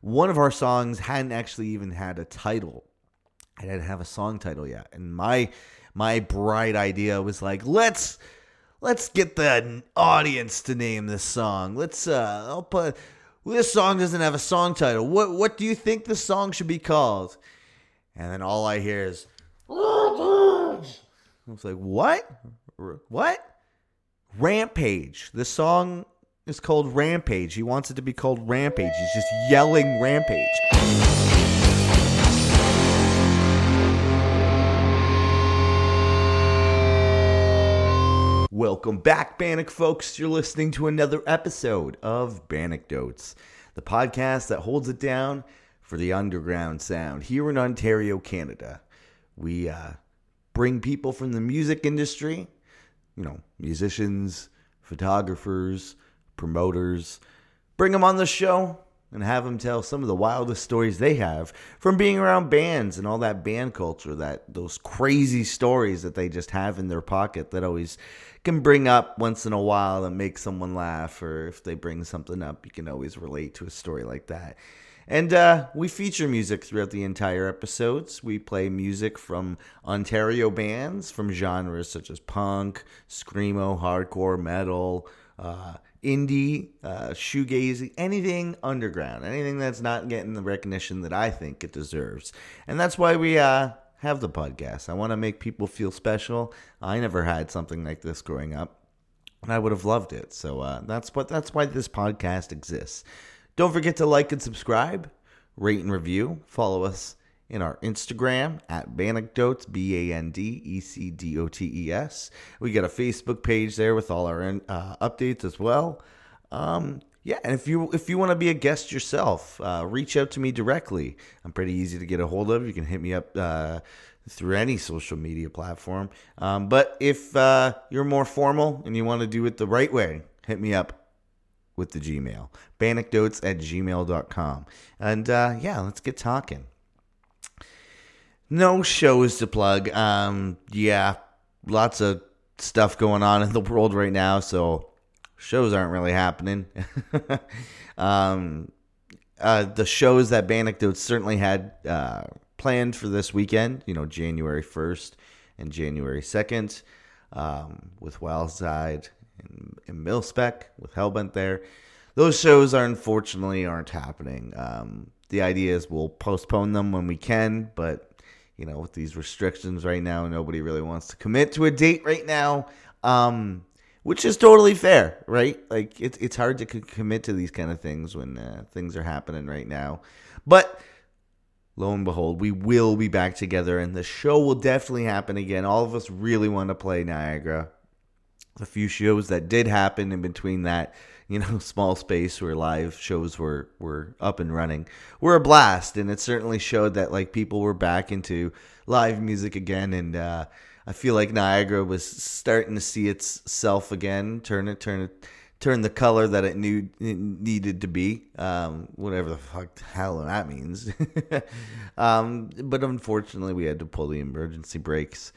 one of our songs hadn't actually even had a title. I didn't have a song title yet, and my my bright idea was like, let's let's get the audience to name this song. Let's uh, I'll put this song doesn't have a song title. What what do you think the song should be called? And then all I hear is Rampage. I was like, what? What? Rampage. The song is called Rampage. He wants it to be called Rampage. He's just yelling Rampage. Welcome back, Bannock folks. You're listening to another episode of Bandecdotes, the podcast that holds it down for the underground sound here in Ontario, Canada. We uh, bring people from the music industry, you know, musicians, photographers, promoters, bring them on the show and have them tell some of the wildest stories they have from being around bands and all that band culture that those crazy stories that they just have in their pocket that always can bring up once in a while and make someone laugh or if they bring something up you can always relate to a story like that and uh, we feature music throughout the entire episodes. We play music from Ontario bands from genres such as punk, screamo, hardcore, metal, uh, indie, uh, shoegaze, anything underground, anything that's not getting the recognition that I think it deserves. And that's why we uh, have the podcast. I want to make people feel special. I never had something like this growing up. And I would have loved it. So uh, that's what that's why this podcast exists. Don't forget to like and subscribe, rate and review. Follow us in our Instagram at Bandecdotes, B A N D E C D O T E S. We got a Facebook page there with all our uh, updates as well. Um, yeah, and if you if you want to be a guest yourself, uh, reach out to me directly. I'm pretty easy to get a hold of. You can hit me up uh, through any social media platform. Um, but if uh, you're more formal and you want to do it the right way, hit me up with the Gmail. Bandecdotes at gmail.com. And uh, yeah, let's get talking. No shows to plug. Um, yeah, lots of stuff going on in the world right now, so shows aren't really happening. um, uh, the shows that Bandecdotes certainly had uh, planned for this weekend, you know, January 1st and January 2nd, um, with Wildside and, and Milspec with Hellbent there. Those shows are unfortunately aren't happening. Um, the idea is we'll postpone them when we can, but you know, with these restrictions right now, nobody really wants to commit to a date right now. Um, which is totally fair, right? Like it's it's hard to commit to these kind of things when uh, things are happening right now. But lo and behold, we will be back together, and the show will definitely happen again. All of us really want to play Niagara the few shows that did happen in between that you know small space where live shows were were up and running were a blast. And it certainly showed that like people were back into live music again. And uh, i feel like niagara was starting to see itself again turn it turn it turn the color that it knew it needed to be um, whatever the fuck the hell that means. Um, but unfortunately we had to pull the emergency brakes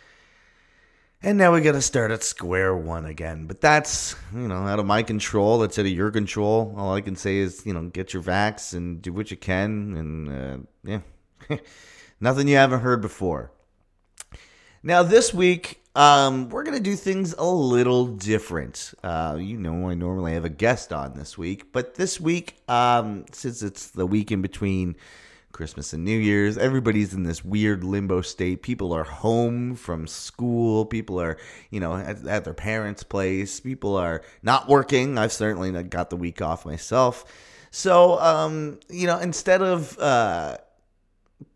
and now we got to start at square one again. But that's, you know, out of my control. That's out of your control. All I can say is, you know, get your vax and do what you can. And, uh, yeah, nothing you haven't heard before. Now, this week, um, we're going to do things a little different. Uh, you know, I normally have a guest on this week. But this week, um, since it's the week in between Christmas and New Year's. Everybody's in this weird limbo state. People are home from school. People are, you know, at, at, their parents' place. People are not working. I've certainly got the week off myself. So, um, you know, instead of uh,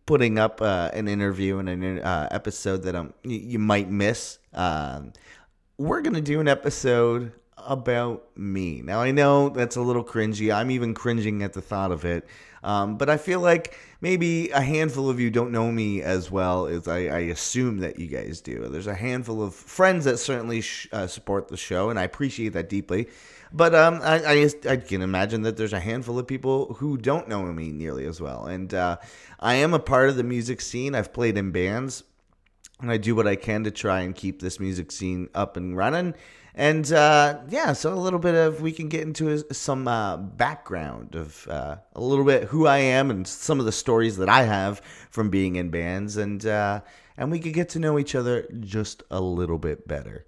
putting up uh, an interview and an uh, episode that um, you, you might miss, um, we're going to do an episode about me. Now, I know that's a little cringy. I'm even cringing at the thought of it. Um, but I feel like maybe a handful of you don't know me as well as I, I assume that you guys do. There's a handful of friends that certainly sh- uh, support the show, and I appreciate that deeply. But um, I, I, I, can imagine that there's a handful of people who don't know me nearly as well. And uh, I am a part of the music scene. I've played in bands and I do what I can to try and keep this music scene up and running. And uh, yeah, so a little bit of we can get into some uh, background of uh, a little bit who I am and some of the stories that I have from being in bands, and uh, and we could get to know each other just a little bit better.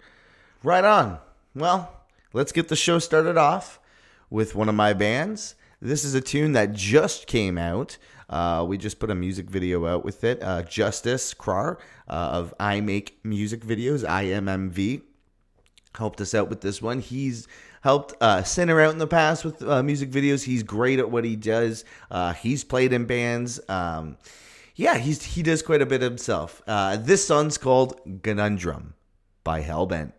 Right on. Well, let's get the show started off with one of my bands. This is a tune that just came out. Uh, we just put a music video out with it. Uh, Justice Krar of I Make Music Videos, IMMV, helped us out with this one. He's helped uh, Sinner out in the past with uh, music videos. He's great at what he does. Uh, he's played in bands. Um, yeah, he's he does quite a bit himself. Uh, this song's called Conundrum by Hellbent.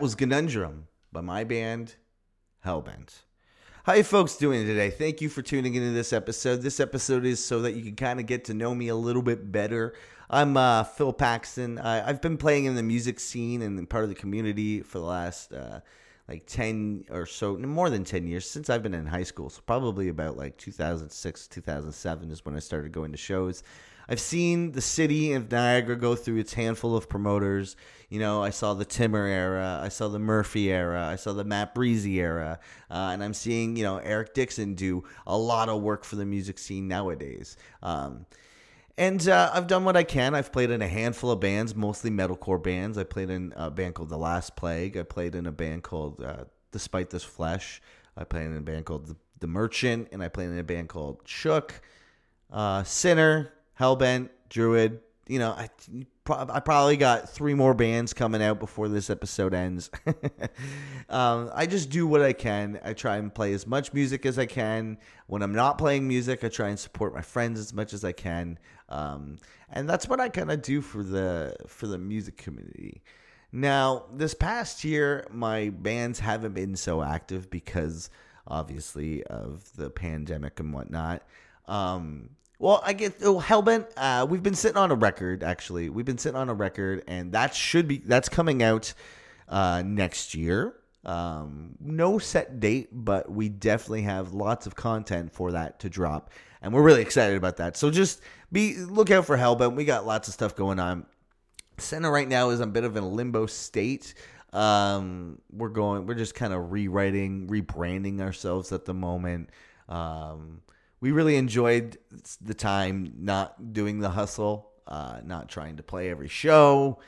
Was Conundrum by my band, Hellbent. How you folks doing today? Thank you for tuning into this episode. This episode is so that you can kind of get to know me a little bit better. I'm uh, Phil Paxton. I, have been playing in the music scene and part of the community for the last uh, like 10 or so, more than 10 years since I've been in high school. So probably about like 2006, 2007 is when I started going to shows. I've seen the city of Niagara go through its handful of promoters. You know, I saw the Timmer era, I saw the Murphy era, I saw the Matt Breezy era, uh, and I'm seeing you know Eric Dixon do a lot of work for the music scene nowadays. Um, and uh, I've done what I can. I've played in a handful of bands, mostly metalcore bands. I played in a band called The Last Plague. I played in a band called uh, Despite This Flesh. I played in a band called The, Merchant, and I played in a band called Shook, uh, Sinner, Hellbent, Druid. You know, I, I probably got three more bands coming out before this episode ends. um, I just do what I can. I try and play as much music as I can. When I'm not playing music, I try and support my friends as much as I can. Um, and that's what I kind of do for the for the music community. Now, this past year, my bands haven't been so active because, obviously, of the pandemic and whatnot. Um, well, I get oh, Hellbent. Uh, we've been sitting on a record. Actually, we've been sitting on a record, and that should be that's coming out uh, next year. Um, no set date, but we definitely have lots of content for that to drop, and we're really excited about that. So just be look out for Hellbent. We got lots of stuff going on. Sinner right now is a bit of a limbo state. Um, we're going. We're just kind of rewriting, rebranding ourselves at the moment. Um, we really enjoyed the time not doing the hustle, uh, not trying to play every show.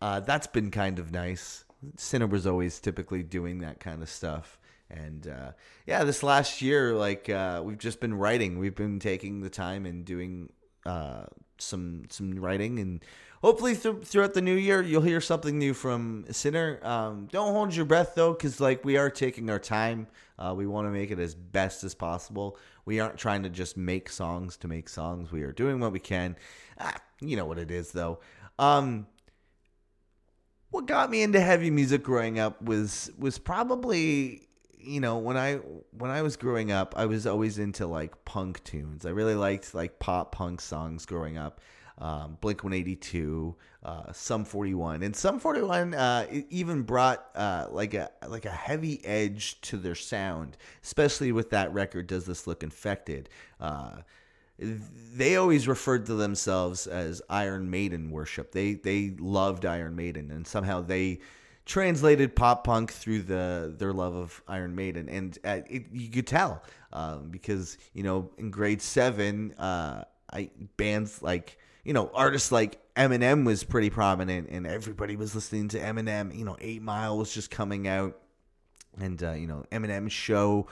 Uh, that's been kind of nice. Sinner was always typically doing that kind of stuff. And uh, yeah, this last year, like uh, we've just been writing. We've been taking the time and doing uh, some some writing, and hopefully th- throughout the new year, you'll hear something new from Sinner. Um, don't hold your breath though, because like we are taking our time. Uh, we want to make it as best as possible. We aren't trying to just make songs to make songs. We are doing what we can. Ah, you know what it is, though. Um, what got me into heavy music growing up was was probably you know when I when I was growing up, I was always into like punk tunes. I really liked like pop punk songs growing up um, Blink 182, uh, Sum 41, and Sum 41 uh, even brought uh, like a like a heavy edge to their sound, especially with that record. Does this look infected? Uh, they always referred to themselves as Iron Maiden worship. They they loved Iron Maiden, and somehow they translated pop punk through the their love of Iron Maiden, and uh, it, you could tell um, because you know in grade seven, uh, I bands like you know, artists like Eminem was pretty prominent, and everybody was listening to Eminem. You know, Eight Mile was just coming out, and uh, you know, Eminem's show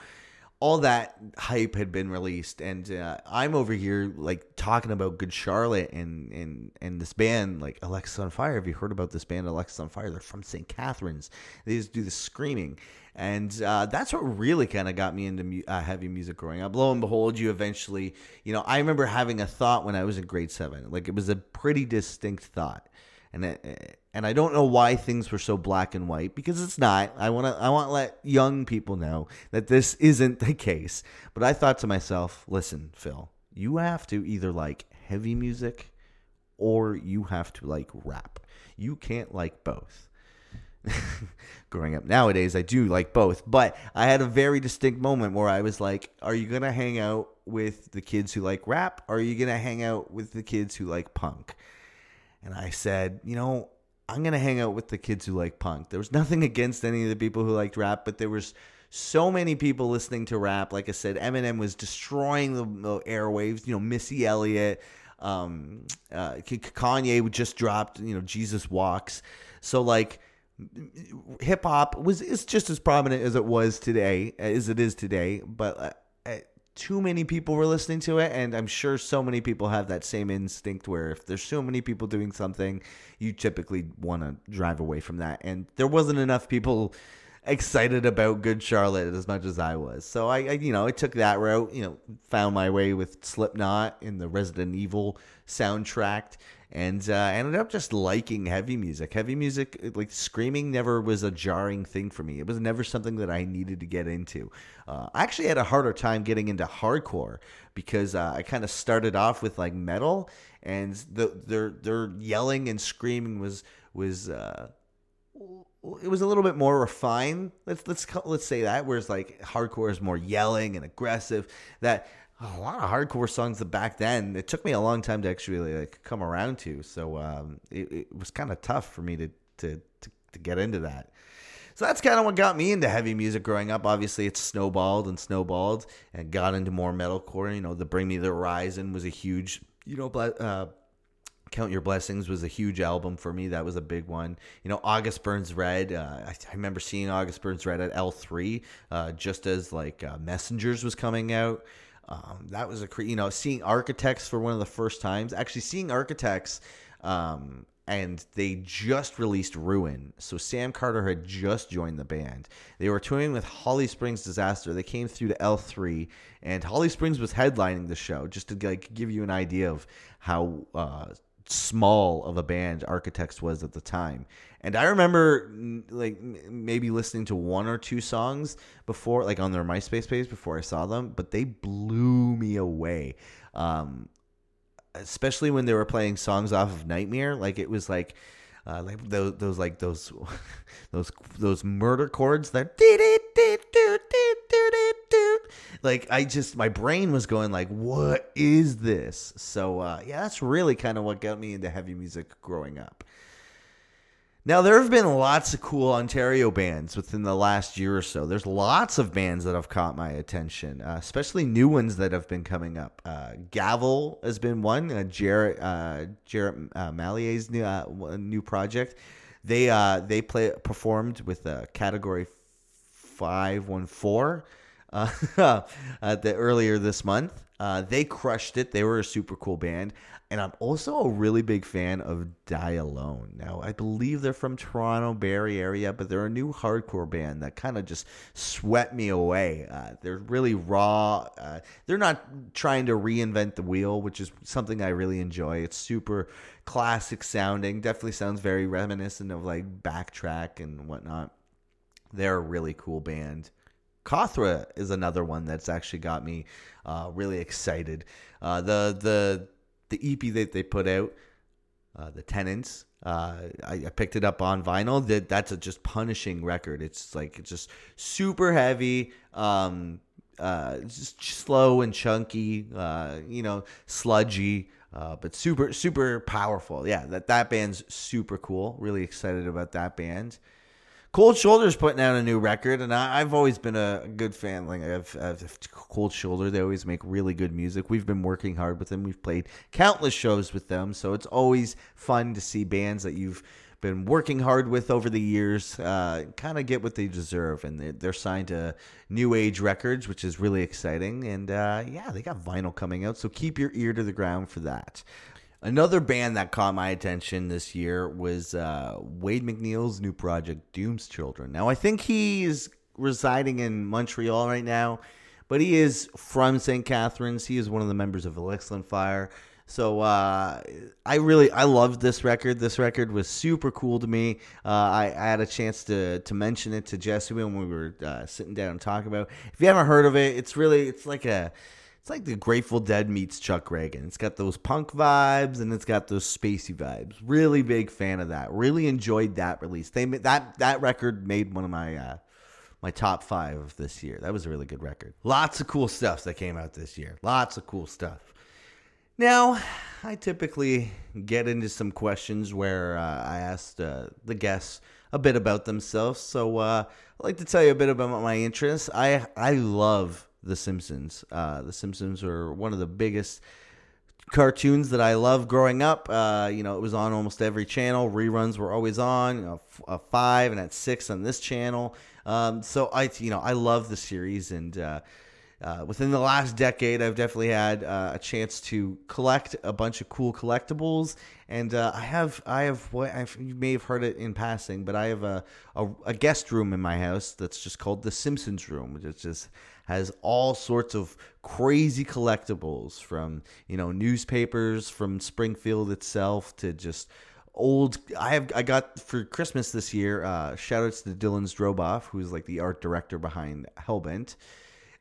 all that hype had been released, and uh, I'm over here like talking about Good Charlotte and and and this band like Alexisonfire. Have you heard about this band Alexisonfire? They're from St. Catharines. They just do the screaming, and uh, that's what really kind of got me into mu- uh, heavy music growing up. Lo and behold, you eventually, you know, I remember having a thought when I was in grade seven. Like it was a pretty distinct thought, and it, and I don't know why things were so black and white because it's not. I want to I want let young people know that this isn't the case. But I thought to myself, listen, Phil, you have to either like heavy music or you have to like rap. You can't like both. Growing up nowadays, I do like both, but I had a very distinct moment where I was like, are you going to hang out with the kids who like rap or are you going to hang out with the kids who like punk? And I said, you know, I'm gonna hang out with the kids who like punk. There was nothing against any of the people who liked rap, but there was so many people listening to rap. Like I said, Eminem was destroying the, airwaves. You know, Missy Elliott, um, uh, Kanye just dropped. You know, Jesus Walks. So like, hip hop was is just as prominent as it was today, as it is today. But uh, too many people were listening to it and i'm sure so many people have that same instinct where if there's so many people doing something you typically want to drive away from that. And there wasn't enough people excited about good charlotte as much as i was. So I, I you know i took that route you know found my way with slipknot in the resident evil soundtrack and uh, ended up just liking heavy music. Heavy music, like screaming, never was a jarring thing for me. It was never something that I needed to get into. Uh, I actually had a harder time getting into hardcore because uh, I kind of started off with like metal, and the, their their yelling and screaming was was uh, it was a little bit more refined. Let's let's let's say that. Whereas like hardcore is more yelling and aggressive. That a lot of hardcore songs that back then it took me a long time to actually like come around to so um, it, it, was kind of tough for me to, to, to to get into that so that's kind of what got me into heavy music growing up obviously it snowballed and snowballed and got into more metalcore you know the bring me the horizon was a huge you know uh, Count Your Blessings was a huge album for me. That was a big one. You know, August Burns Red. Uh, I, I, remember seeing August Burns Red at L3 uh, just as like uh, Messengers was coming out. Um, that was a you know seeing Architects for one of the first times. Actually, seeing Architects, um, and they just released Ruin. So Sam Carter had just joined the band. They were touring with Holly Springs Disaster. They came through to L three, and Holly Springs was headlining the show. Just to like give you an idea of how uh, small of a band Architects was at the time. And I remember like maybe listening to one or two songs before, like on their MySpace page before I saw them, but they blew me away. Um, especially when they were playing songs off of Nightmare, like it was like. Uh, like those, those like those, those, those murder chords that like I just my brain was going like, what is this? So uh, yeah, that's really kind of what got me into heavy music growing up. Now there have been lots of cool Ontario bands within the last year or so. There's lots of bands that have caught my attention, uh, especially new ones that have been coming up. Uh, Gavel has been one. Uh, Jarrett uh, Jarrett uh, Mallier's new uh, new project. They uh, they play performed with a Category Five One Four uh, uh, the, earlier this month. Uh, they crushed it. They were a super cool band. And I'm also a really big fan of Die Alone. Now, I believe they're from Toronto, Barrie area, but they're a new hardcore band that kind of just swept me away. Uh, they're really raw. Uh, they're not trying to reinvent the wheel, which is something I really enjoy. It's super classic sounding. Definitely sounds very reminiscent of like Backtrack and whatnot. They're a really cool band. Kothra is another one that's actually got me uh, really excited. Uh, the the the EP that they put out, uh, the Tenants. Uh, I, I, picked it up on vinyl. That that's a just punishing record. It's like it's just super heavy. Um, uh, just slow and chunky. Uh, you know, sludgy. but super super powerful. Yeah, that that band's super cool. Really excited about that band. Cold Shoulder's putting out a new record, and I, have always been a good fan. Like of, Cold Shoulder, they always make really good music. We've been working hard with them. We've played countless shows with them, so it's always fun to see bands that you've been working hard with over the years uh, kind of get what they deserve. And they're, they're, signed to New Age Records, which is really exciting. And uh, yeah, they got vinyl coming out, so keep your ear to the ground for that. Another band that caught my attention this year was uh, Wade MacNeil's new project, Doom's Children. Now, I think he is residing in Montreal right now, but he is from St. Catharines. He is one of the members of Alexisonfire. So uh, I really I loved this record. This record was super cool to me. Uh, I, I, had a chance to to mention it to Jesse when we were uh, sitting down and talking about. It. If you haven't heard of it, it's really it's like a it's like the Grateful Dead meets Chuck Ragan. It's got those punk vibes and it's got those spacey vibes. Really big fan of that. Really enjoyed that release. They that that record made one of my uh, my top five of this year. That was a really good record. Lots of cool stuff that came out this year. Lots of cool stuff. Now, I typically get into some questions where uh, I asked uh, the guests a bit about themselves. So uh, I'd like to tell you a bit about my interests. I I love the Simpsons. Uh, the Simpsons were one of the biggest cartoons that I loved growing up. Uh, you know, it was on almost every channel. Reruns were always on. You know, f- five and at six on this channel. Um, so I, you know, I love the series, and uh, uh, within the last decade, I've definitely had uh, a chance to collect a bunch of cool collectibles, and uh, I have I have what I've, you may have heard it in passing, but I have a, a, a guest room in my house that's just called the Simpsons room, which just has all sorts of crazy collectibles from you know newspapers from Springfield itself to just old I have I got for Christmas this year uh shout outs to Dylan Stroboff who's like the art director behind Hellbent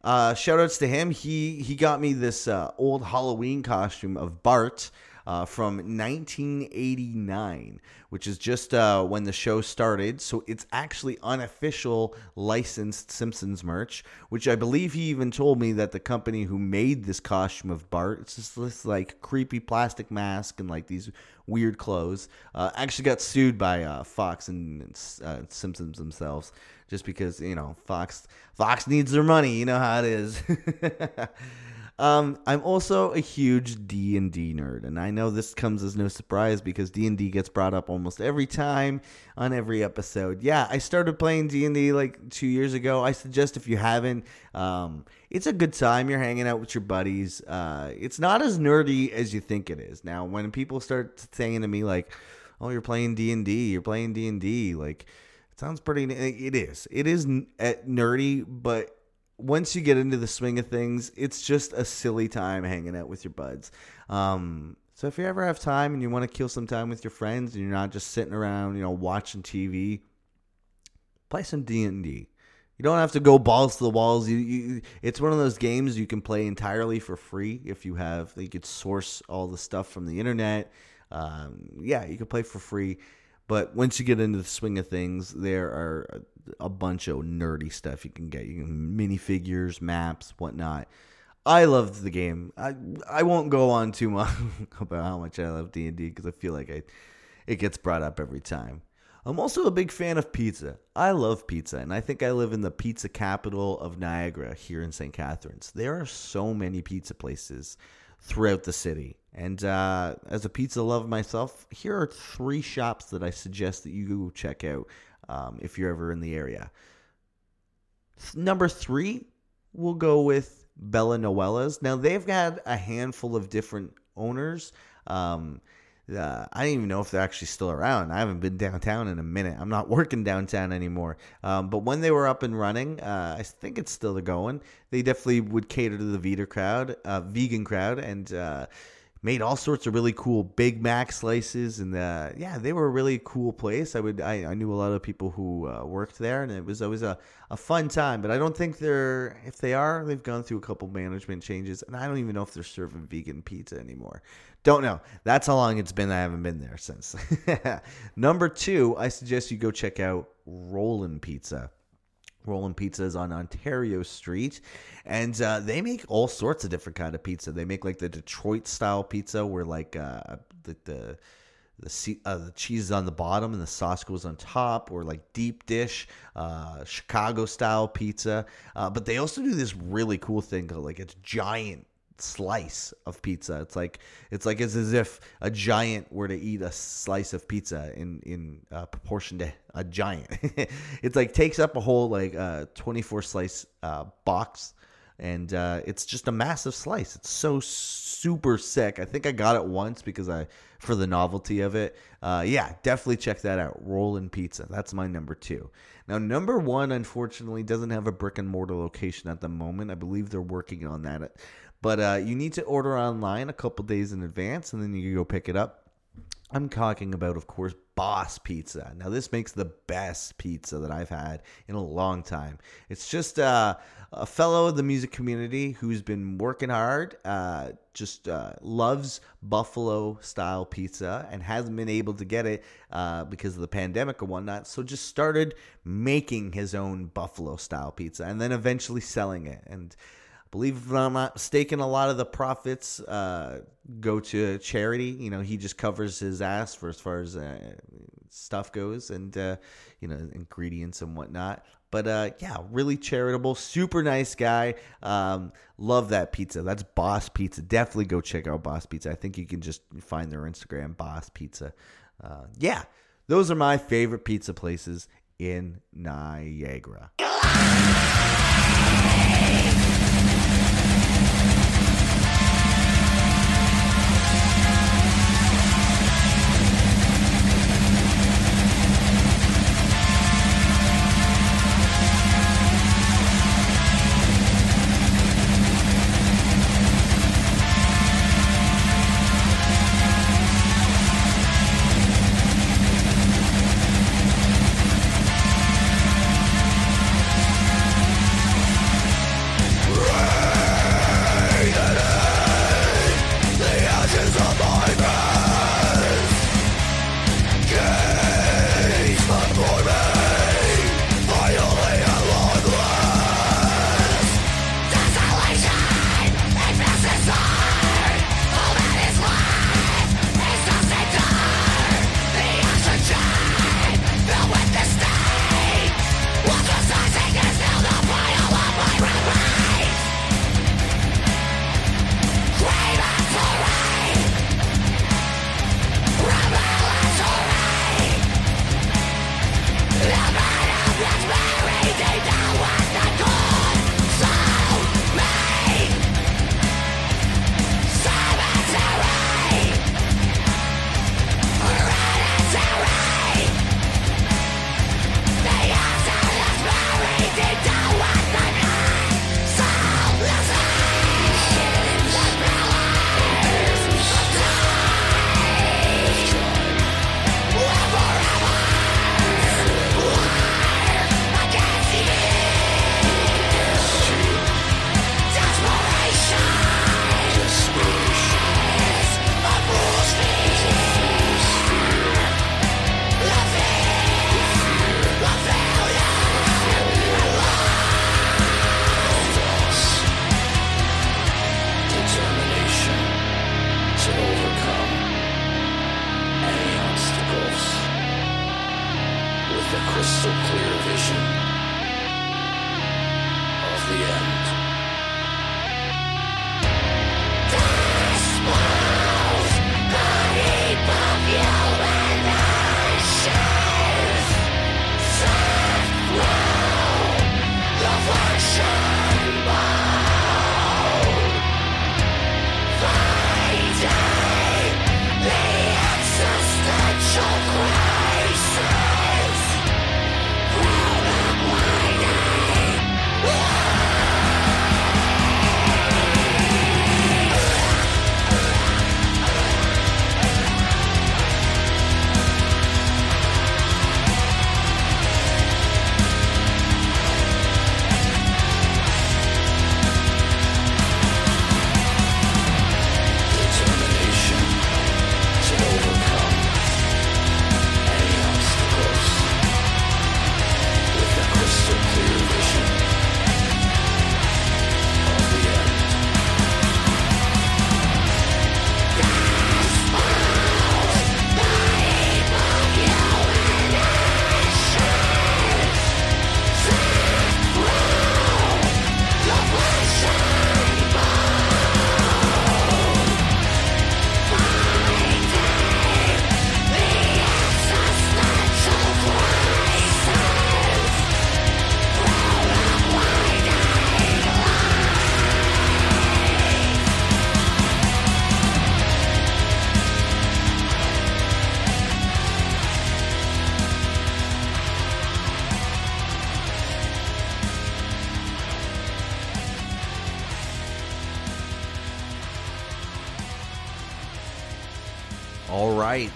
uh, shout outs to him. He he got me this uh, old Halloween costume of Bart uh, from 1989, which is just uh, when the show started. So it's actually unofficial licensed Simpsons merch, which I believe he even told me that the company who made this costume of Bart, it's just this like creepy plastic mask and like these weird clothes, uh, actually got sued by uh, Fox and uh, Simpsons themselves just because you know Fox Fox needs their money. You know how it is. um, I'm also a huge D and D nerd, and I know this comes as no surprise because D and D gets brought up almost every time on every episode. Yeah, I started playing D and D like two years ago. I suggest if you haven't, um, it's a good time. You're hanging out with your buddies. Uh, it's not as nerdy as you think it is. Now, when people start saying to me like, "Oh, you're playing D and D," you're playing D and D, like it sounds pretty. It is. It is eh, nerdy, but once you get into the swing of things, it's just a silly time hanging out with your buds. Um, so if you ever have time and you want to kill some time with your friends and you're not just sitting around, you know, watching TV, play some D and D. You don't have to go balls to the walls. You, you, it's one of those games you can play entirely for free if you have. You could source all the stuff from the internet. Um, yeah, you can play for free. But once you get into the swing of things, there are a bunch of nerdy stuff you can get. You can minifigures, maps, whatnot. I loved the game. I I won't go on too much about how much I love D and D because I feel like I it gets brought up every time. I'm also a big fan of pizza. I love pizza, and I think I live in the pizza capital of Niagara here in St. Catharines. There are so many pizza places throughout the city. And uh, as a pizza lover myself, here are three shops that I suggest that you go check out um, if you're ever in the area. Number three, we'll go with Bella Noella's. Now, they've got a handful of different owners. Um, uh, I don't even know if they're actually still around. I haven't been downtown in a minute. I'm not working downtown anymore. Um, but when they were up and running, uh, I think it's still going. They definitely would cater to the Vita crowd, uh, vegan crowd, and uh, made all sorts of really cool Big Mac slices, and uh, yeah, they were a really cool place. I would I, I knew a lot of people who uh, worked there, and it was always a, a fun time. But I don't think they're if they are, they've gone through a couple management changes, and I don't even know if they're serving vegan pizza anymore. Don't know. That's how long it's been. I haven't been there since. Number two, I suggest you go check out Rollin' Pizza. Rollin' Pizza is on Ontario Street, and uh, they make all sorts of different kind of pizza. They make like the Detroit style pizza, where like uh, the, the the uh, the cheese is on the bottom and the sauce goes on top, or like deep dish, uh, Chicago style pizza. Uh, but they also do this really cool thing called like it's giant slice of pizza. It's like it's like it's as if a giant were to eat a slice of pizza in in uh, proportion to a giant. it's like takes up a whole like uh, 24 slice uh, box and uh, it's just a massive slice. It's so super sick. I think I got it once because I for the novelty of it. Uh, yeah, definitely check that out. Rollin' Pizza. That's my number two. Now, number one, unfortunately, doesn't have a brick and mortar location at the moment. I believe they're working on that, but uh, you need to order online a couple days in advance, and then you can go pick it up. I'm talking about, of course, Boss Pizza. Now, this makes the best pizza that I've had in a long time. It's just uh, a fellow of the music community who's been working hard, uh, just uh, loves Buffalo style pizza and hasn't been able to get it uh, because of the pandemic or whatnot. So, just started making his own Buffalo style pizza and then eventually selling it. And believe if I'm not mistaken, a lot of the profits uh, go to charity. You know, he just covers his ass for as far as uh, stuff goes and uh, you know ingredients and whatnot. But uh, yeah, really charitable, super nice guy. Um, love that pizza. That's Boss Pizza. Definitely go check out Boss Pizza. I think you can just find their Instagram, Boss Pizza. Uh, yeah, those are my favorite pizza places in Niagara.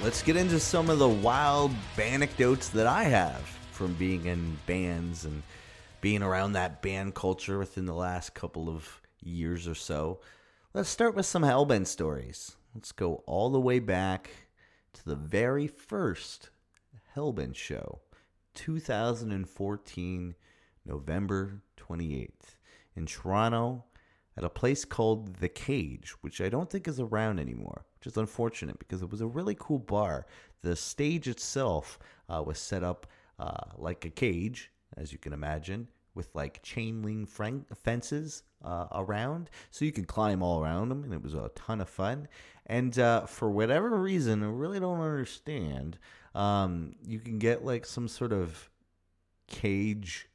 Let's get into some of the wild anecdotes that I have from being in bands and being around that band culture within the last couple of years or so. Let's start with some Hellbent stories. Let's go all the way back to the very first Hellbent show, 2014, November 28th, in Toronto at a place called The Cage, which I don't think is around anymore, is unfortunate because it was a really cool bar. The stage itself uh, was set up uh, like a cage, as you can imagine, with like chain link fences uh, around, so you can climb all around them, and it was a ton of fun. And uh, for whatever reason, I really don't understand. Um, you can get like some sort of cage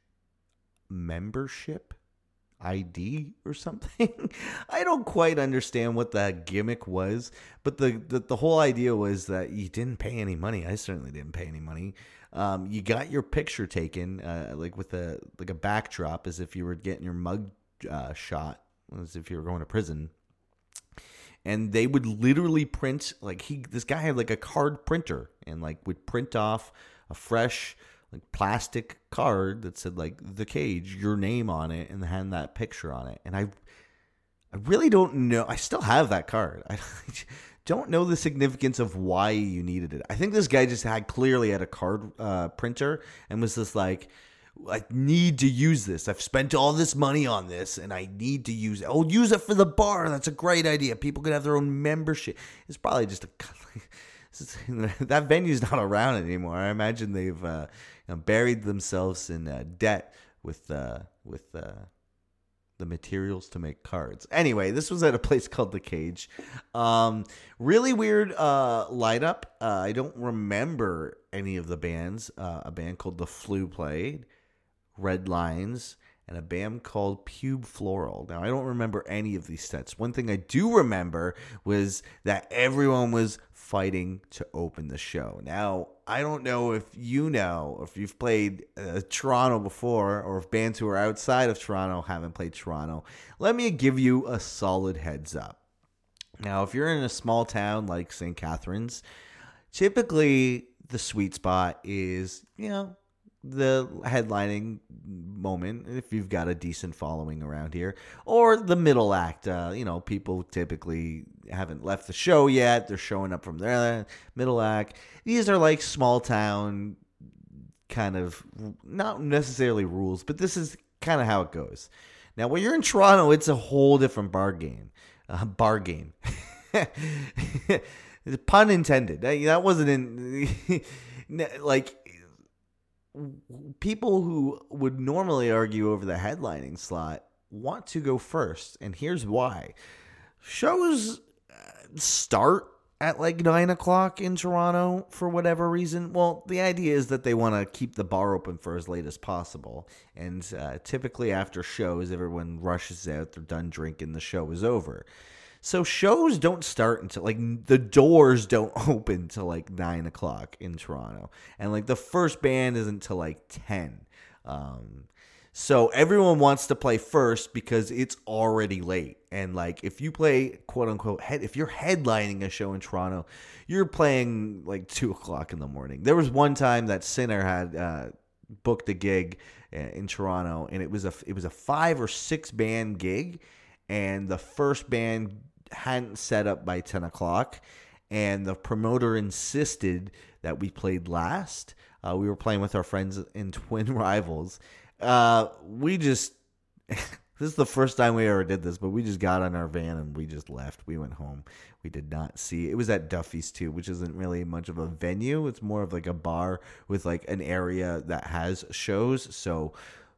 membership ID or something. I don't quite understand what that gimmick was, but the, the, the whole idea was that you didn't pay any money. I certainly didn't pay any money. Um, you got your picture taken, uh, like with a like a backdrop, as if you were getting your mug uh, shot, as if you were going to prison. And they would literally print like he this guy had like a card printer and like would print off a fresh like plastic card that said like the cage, your name on it, and had that picture on it. And I, I really don't know. I still have that card. I don't know the significance of why you needed it. I think this guy just had clearly had a card uh, printer and was just like. I need to use this. I've spent all this money on this and I need to use it. Oh, use it for the bar. That's a great idea. People could have their own membership. It's probably just a that venue's not around anymore. I imagine they've uh, you know, buried themselves in uh, debt with uh, with uh, the materials to make cards. Anyway, this was at a place called the Cage. Um, really weird uh, up. Uh, I don't remember any of the bands. Uh, a band called The Flu played, Red Lines, and a band called Pube Floral. Now, I don't remember any of these sets. One thing I do remember was that everyone was fighting to open the show. Now, I don't know if you know, if you've played uh, Toronto before, or if bands who are outside of Toronto haven't played Toronto. Let me give you a solid heads up. Now, if you're in a small town like St. Catharines, typically the sweet spot is, you know, the headlining moment if you've got a decent following around here or the middle act uh, you know people typically haven't left the show yet they're showing up from their middle act. These are like small town kind of not necessarily rules but this is kind of how it goes. Now when you're in toronto it's a whole different bar game uh, bar game. Pun intended. That wasn't in like people who would normally argue over the headlining slot want to go first, and here's why: shows uh, start at like nine o'clock in Toronto for whatever reason. Well, the idea is that they want to keep the bar open for as late as possible, and uh, typically after shows, everyone rushes out. They're done drinking. The show is over. So shows don't start until like the doors don't open till like nine o'clock in Toronto, and like the first band isn't till like ten. Um, so everyone wants to play first because it's already late. And like if you play quote unquote head, if you're headlining a show in Toronto, you're playing like two o'clock in the morning. There was one time that Sinner had uh, booked a gig uh, in Toronto, and it was a it was a five or six band gig, and the first band hadn't set up by 10 o'clock, and the promoter insisted that we played last. Uh, we were playing with our friends in Twin Rivals. Uh, we just. this is the first time we ever did this, but we just got on our van and we just left. We went home. We did not see. It was at Duffy's too, which isn't really much of a venue. It's more of like a bar with like an area that has shows. So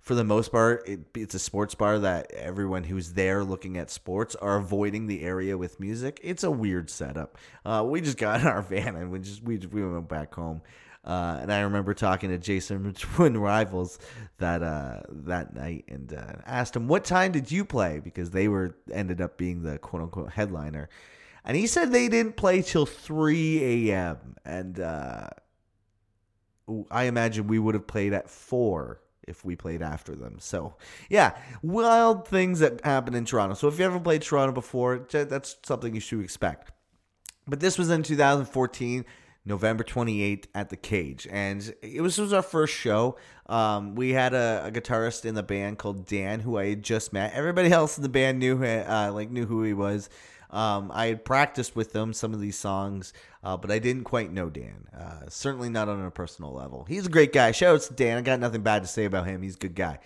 for the most part, it, it's a sports bar that everyone who's there looking at sports are avoiding the area with music. It's a weird setup. Uh, we just got in our van and we just we, we went back home. Uh, and I remember talking to Jason Twin Rivals that uh, that night and uh, asked him what time did you play because they were ended up being the quote unquote headliner, and he said they didn't play till three a.m. and uh, I imagine we would have played at four if we played after them. So, yeah, wild things that happen in Toronto. So, if you ever played Toronto before, that's something you should expect. But this was in 2014. November 28th at the Cage, and it was, it was our first show. Um, we had a, a, guitarist in the band called Dan, who I had just met. Everybody else in the band knew uh, like knew who he was. Um, I had practiced with them some of these songs, uh, but I didn't quite know Dan. Uh, certainly not on a personal level. He's a great guy. Shout out to Dan. I got nothing bad to say about him. He's a good guy.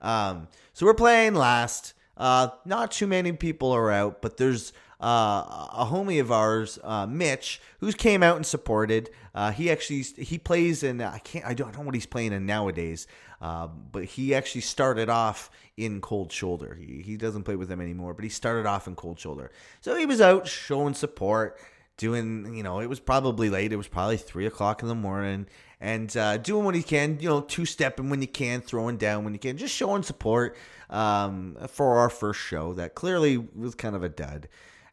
Um, so we're playing last. Uh, not too many people are out, but there's uh, a homie of ours, uh, Mitch, who's came out and supported. Uh, he actually he plays in I can't I don't know what he's playing in nowadays, but he actually started off in Cold Shoulder. He he doesn't play with them anymore, but he started off in Cold Shoulder. So he was out showing support, doing you know it was probably late. It was probably three o'clock in the morning, and uh, doing what he can. You know, two stepping when you can, throwing down when you can, just showing support um, for our first show that clearly was kind of a dud.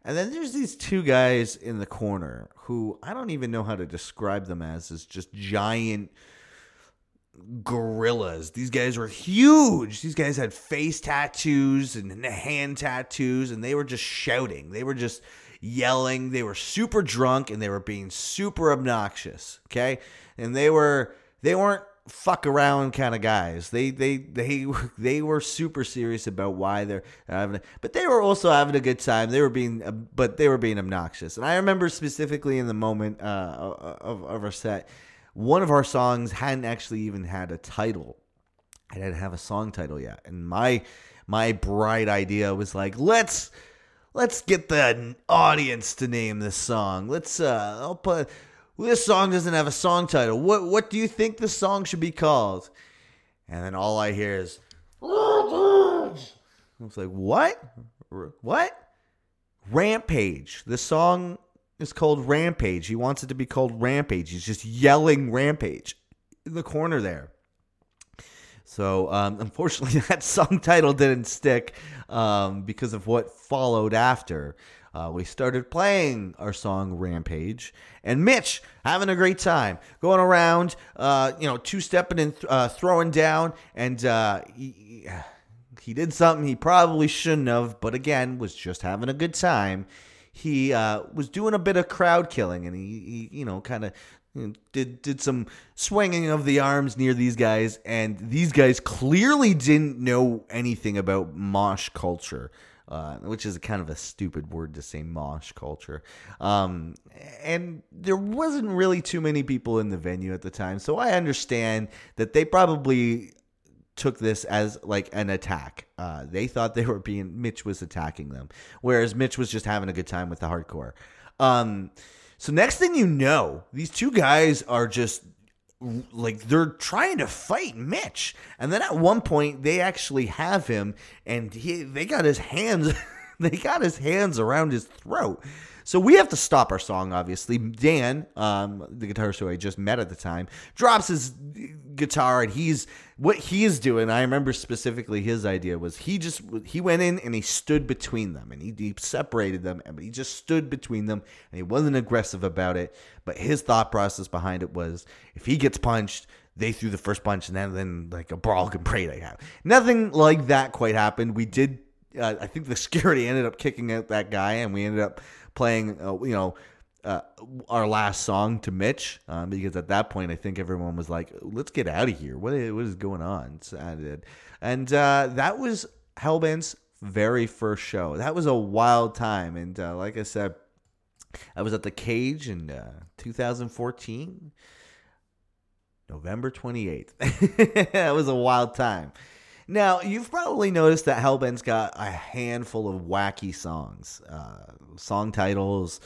And then there's these two guys in the corner who I don't even know how to describe them as, as just giant gorillas. These guys were huge. These guys had face tattoos and hand tattoos, and they were just shouting. They were just yelling. They were super drunk and they were being super obnoxious. Okay. And they were, they weren't fuck around kind of guys. They they they they were super serious about why they're having, a, but they were also having a good time. They were being, uh, but they were being obnoxious. And I remember specifically in the moment uh, of of our set, one of our songs hadn't actually even had a title. I didn't have a song title yet, and my my bright idea was like, let's let's get the audience to name this song. Let's uh, I'll put this song doesn't have a song title. What what do you think the song should be called? And then all I hear is Rampage. I was like, what? What? Rampage. The song is called Rampage. He wants it to be called Rampage. He's just yelling Rampage in the corner there. So um, unfortunately, that song title didn't stick um, because of what followed after. Uh, we started playing our song Rampage, and Mitch having a great time going around, uh, you know, two stepping and th- uh, throwing down, and uh, he, he did something he probably shouldn't have, but again, was just having a good time. He uh, was doing a bit of crowd killing, and he, he you know, kind of did did some swinging of the arms near these guys, and these guys clearly didn't know anything about mosh culture uh, which is kind of a stupid word to say mosh culture. Um, and there wasn't really too many people in the venue at the time, so I understand that they probably took this as like an attack. Uh, they thought they were being Mitch was attacking them, whereas Mitch was just having a good time with the hardcore. Um, so next thing you know, these two guys are just like they're trying to fight Mitch. And then at one point they actually have him and he they got his hands they got his hands around his throat. So we have to stop our song, obviously. Dan, um, the guitarist who I just met at the time, drops his guitar and he's what he's doing. I remember specifically his idea was he just he went in and he stood between them and he, he separated them, and he just stood between them and he wasn't aggressive about it. But his thought process behind it was if he gets punched, they threw the first punch and then, then like a brawl can they have. Nothing like that quite happened. We did uh, I think the security ended up kicking out that guy, and we ended up playing, uh, you know, uh, our last song to Mitch um, because at that point I think everyone was like, "Let's get out of here. What is, what is going on?" And uh, that was Hellbent's very first show. That was a wild time, and uh, like I said, I was at the Cage in uh, 2014, November 28th. that was a wild time. Now, you've probably noticed that Hellbent's got a handful of wacky songs, uh, song titles,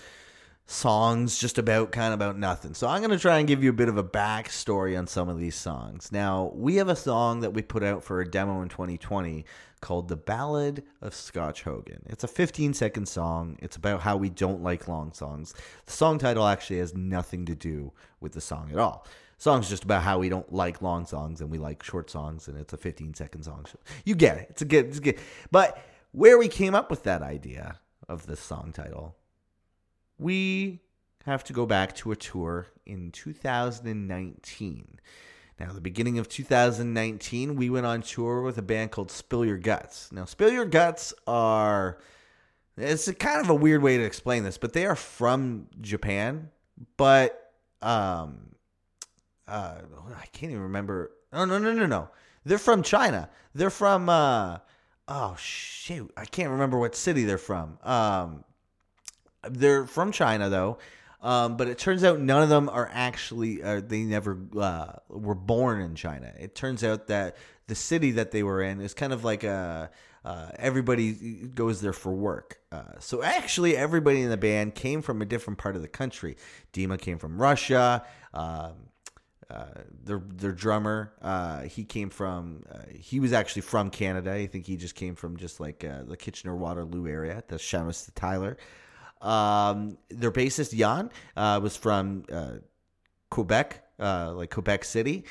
songs just about kind of about nothing. So I'm going to try and give you a bit of a backstory on some of these songs. Now, we have a song that we put out for a demo in 2020 called The Ballad of Scotch Hogan. It's a 15 second song. It's about how we don't like long songs. The song title actually has nothing to do with the song at all song's just about how we don't like long songs and we like short songs, and it's a 15 second song. You get it. It's a good. It's a good. But where we came up with that idea of this song title, we have to go back to a tour in 2019. Now, the beginning of 2019, we went on tour with a band called Spill Your Guts. Now, Spill Your Guts are It's kind of a weird way to explain this, but they are from Japan, but um, uh, I can't even remember. No, no, no, no, no. They're from China. They're from uh, oh shoot, I can't remember what city they're from. Um, they're from China though. Um, but it turns out none of them are actually, uh, they never uh, were born in China. It turns out that the city that they were in is kind of like a, uh, everybody goes there for work. Uh, so actually, everybody in the band came from a different part of the country. Dima came from Russia. Um, uh, their their drummer, uh, he came from. Uh, he was actually from Canada. I think he just came from just like uh, the Kitchener Waterloo area. The Shamus Tyler. Um, their bassist Jan uh, was from Quebec, like Quebec City,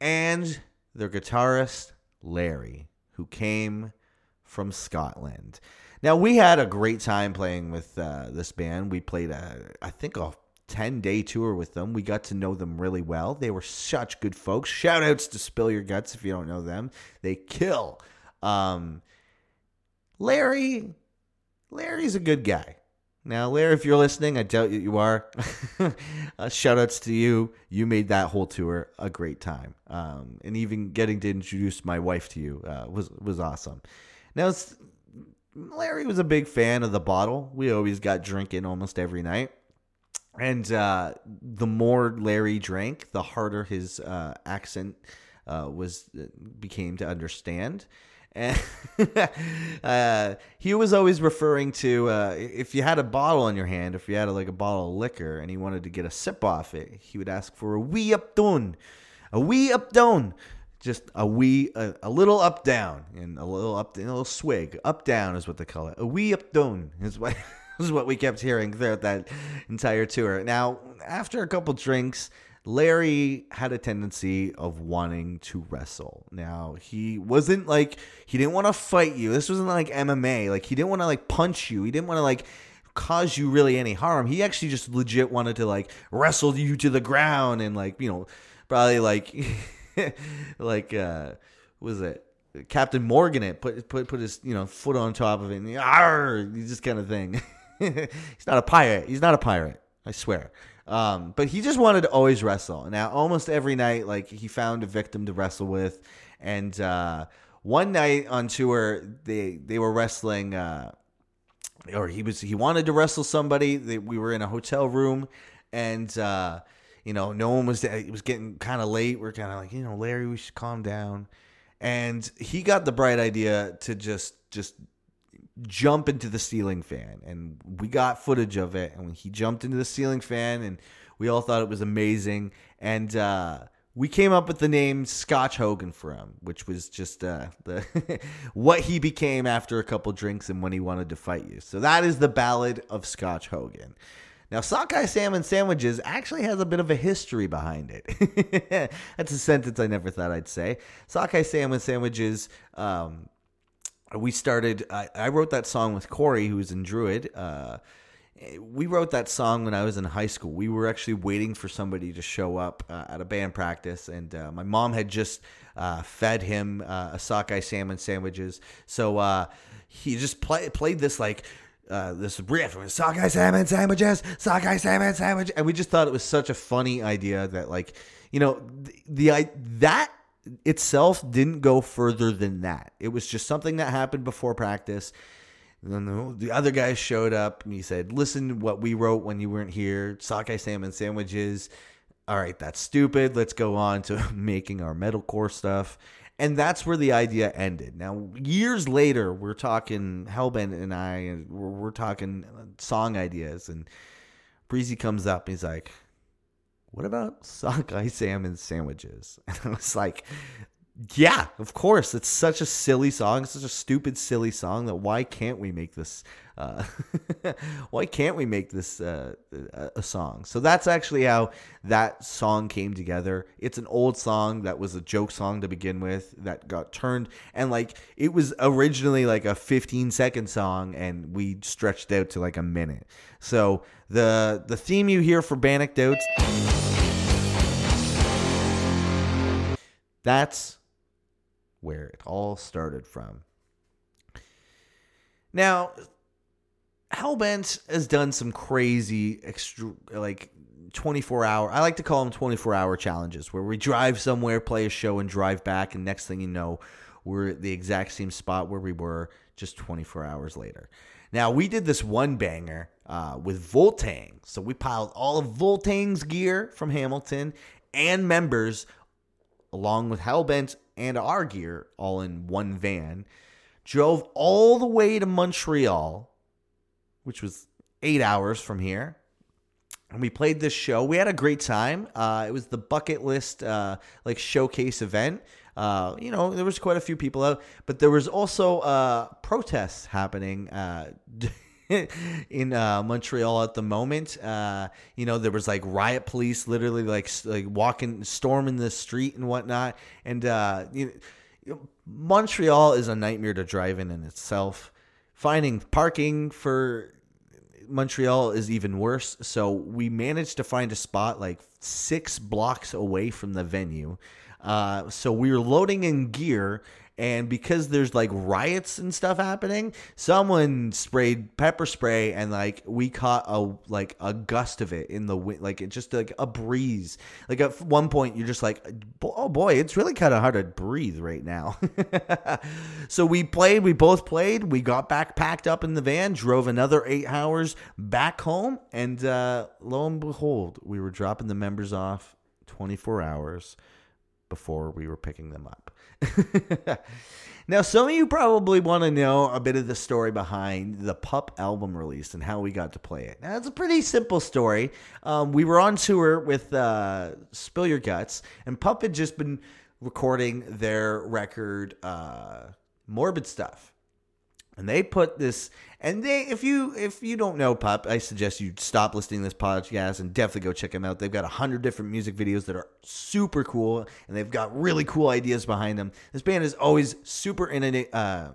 and their guitarist Larry, who came from Scotland. Now we had a great time playing with this band. We played a, I think a 10 day tour with them. We got to know them really well. They were such good folks. Shout outs to Spill Your Guts if you don't know them. They kill. Um, Larry, Larry's a good guy. Now, Larry, if you're listening, I doubt you are. uh, shout outs to you. You made that whole tour a great time. Um, and even getting to introduce my wife to you uh, was, was awesome. Now, Larry was a big fan of the bottle. We always got drinking almost every night and uh, the more Larry drank, the harder his uh, accent uh, was uh, became to understand. And uh, he was always referring to uh, if you had a bottle in your hand, if you had a, like a bottle of liquor, and he wanted to get a sip off it, he would ask for a wee up down, a wee up down, just a wee, a, a, little up down, and a little up, a little swig, up down is what they call it. A wee up down is what. is what we kept hearing throughout that entire tour. Now, after a couple drinks, Larry had a tendency of wanting to wrestle. Now, he wasn't like he didn't want to fight you. This wasn't like MMA. Like he didn't want to like punch you. He didn't want to like cause you really any harm. He actually just legit wanted to like wrestle you to the ground and like, you know, probably like like uh was it Captain Morgan it put put put his you know foot on top of it and arr, just kind of thing. he's not a pirate. He's not a pirate. I swear. Um, but he just wanted to always wrestle. Now, almost every night, like he found a victim to wrestle with, and uh, one night on tour, they they were wrestling, uh, or he was he wanted to wrestle somebody. They, we were in a hotel room, and uh, you know, no one was. It was getting kind of late. We're kind of like, you know, Larry, we should calm down. And he got the bright idea to just just jump into the ceiling fan. And we got footage of it. And when he jumped into the ceiling fan, and we all thought it was amazing. And uh, we came up with the name Scotch Hogan for him, which was just uh, the what he became after a couple drinks and when he wanted to fight you. So that is the Ballad of Scotch Hogan. Now, sockeye salmon sandwiches actually has a bit of a history behind it. That's a sentence I never thought I'd say. Sockeye salmon sandwiches um, we started. I, I, wrote that song with Corey, who's in Druid. Uh, we wrote that song when I was in high school. We were actually waiting for somebody to show up uh, at a band practice, and uh, my mom had just uh, fed him uh, a sockeye salmon sandwiches. So uh, he just play, played this like. Uh, this riff sockeye salmon sandwiches, sockeye salmon sandwich, and we just thought it was such a funny idea that, like, you know, the, the that itself didn't go further than that. It was just something that happened before practice. And the other guys showed up and he said, Listen to what we wrote when you weren't here sockeye salmon sandwiches. All right, that's stupid. Let's go on to making our metalcore stuff. And that's where the idea ended. Now, years later, we're talking, Hellbent and I, we're, we're talking song ideas. And Breezy comes up and he's like, what about sockeye salmon sandwiches? And I was like, yeah, of course. It's such a silly song. It's such a stupid, silly song that why can't we make this? Uh, why can't we make this uh, a song? So that's actually how that song came together. It's an old song that was a joke song to begin with that got turned and like it was originally like a 15 second song and we stretched out to like a minute. So the the theme you hear for Bandecdotes. That's where it all started from. Now, Hellbent has done some crazy, extra, like 24 hour. I like to call them 24 hour challenges, where we drive somewhere, play a show, and drive back, and next thing you know, we're at the exact same spot where we were just 24 hours later. Now we did this one banger uh, with Voltang, so we piled all of Voltang's gear from Hamilton and members, along with Hellbent and our gear, all in one van. Drove all the way to Montreal, which was eight hours from here and we played this show. We had a great time. Uh, it was the bucket list uh, like showcase event. Uh, you know, there was quite a few people out, but there was also uh, protests happening uh, in uh, Montreal at the moment. you know, there was like riot police, literally like like walking, storming the street and whatnot. And you know, Montreal is a nightmare to drive in in itself. Finding parking for Montreal is even worse. So we managed to find a spot like six blocks away from the venue. Uh, so we were loading in gear and because there's like riots and stuff happening someone sprayed pepper spray and like we caught a like a gust of it in the wind like it just like a breeze. Like at one point you're just like oh boy it's really kind of hard to breathe right now. So we played we both played we got back packed up in the van drove another eight hours back home and uh, lo and behold we were dropping the members off 24 hours before we were picking them up now, some of you probably want to know a bit of the story behind the Pup album release and how we got to play it. Now, it's a pretty simple story. Um, we were on tour with uh, Spill Your Guts, and Pup had just been recording their record, uh, Morbid Stuff and they put this and they if you if you don't know Pup i suggest you stop listening to this podcast and definitely go check them out. They've got a hundred different music videos that are super cool and they've got really cool ideas behind them. This band is always super in, uh,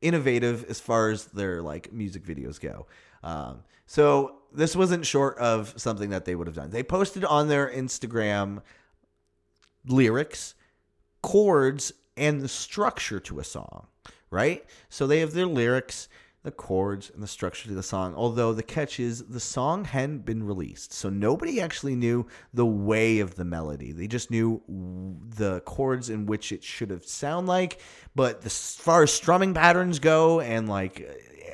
innovative as far as their like music videos go. Um, so this wasn't short of something that they would have done. They posted on their instagram lyrics chords and the structure to a song right? So they have their lyrics, the chords, and the structure to the song. Although the catch is the song hadn't been released. So nobody actually knew the way of the melody. They just knew the chords in which it should have sound like. But as far as strumming patterns go and like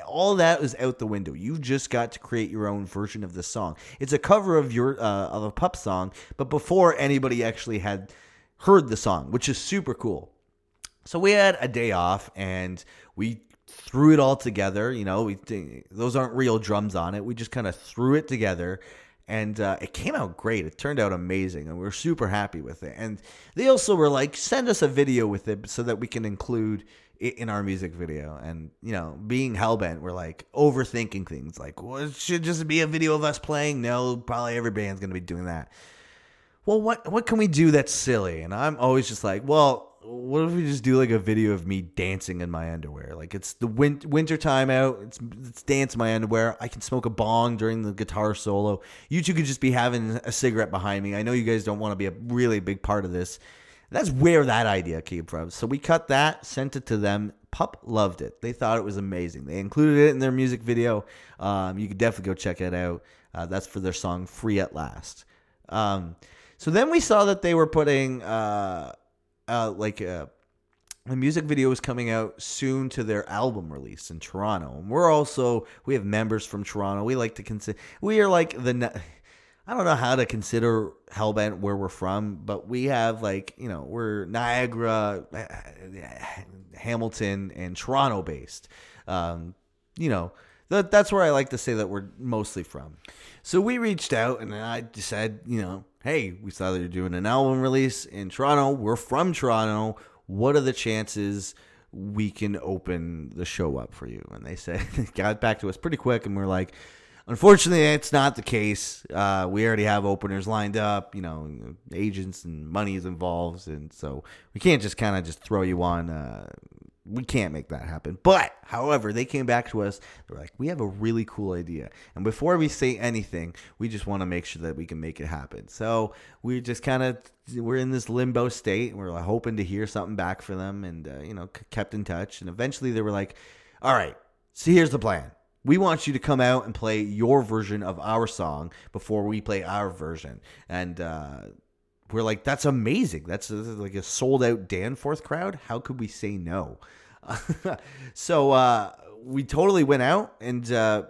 all that is out the window. You've just got to create your own version of the song. It's a cover of your uh, of a pup song, but before anybody actually had heard the song, which is super cool. So we had a day off and we threw it all together. You know, we those aren't real drums on it. We just kind of threw it together, and uh, it came out great. It turned out amazing, and we are super happy with it. And they also were like, send us a video with it so that we can include it in our music video. And you know, being hellbent, we're like overthinking things. Like, well, it should just be a video of us playing. No, probably every band's gonna be doing that. Well, what what can we do that's silly? And I'm always just like, well what if we just do like a video of me dancing in my underwear? Like it's the win- winter time out. It's, it's dance in my underwear. I can smoke a bong during the guitar solo. You two could just be having a cigarette behind me. I know you guys don't want to be a really big part of this. That's where that idea came from. So we cut that, sent it to them. Pup loved it. They thought it was amazing. They included it in their music video. Um, you could definitely go check it out. Uh, that's for their song "Free at Last." Um, so then we saw that they were putting. Uh, uh, like uh, a music video is coming out soon to their album release in Toronto. And we're also we have members from Toronto. We like to consider we are like the I don't know how to consider Hellbent where we're from, but we have like you know we're Niagara, Hamilton, and Toronto based. Um, you know that that's where I like to say that we're mostly from. So we reached out and I said, you know, hey, we saw that you're doing an album release in Toronto. We're from Toronto. What are the chances we can open the show up for you? And they said, got back to us pretty quick, and we're like, unfortunately, it's not the case. Uh, we already have openers lined up. You know, agents and money is involved, and so we can't just kind of just throw you on. Uh, we can't make that happen. But, however, they came back to us. They're like, we have a really cool idea. And before we say anything, we just want to make sure that we can make it happen. So we just kind of, we're in this limbo state. We're hoping to hear something back from them and, uh, you know, kept in touch. And eventually they were like, all right, so here's the plan. We want you to come out and play your version of our song before we play our version. And uh, we're like, that's amazing. That's like a sold out Danforth crowd. How could we say no? so uh, we totally went out and uh,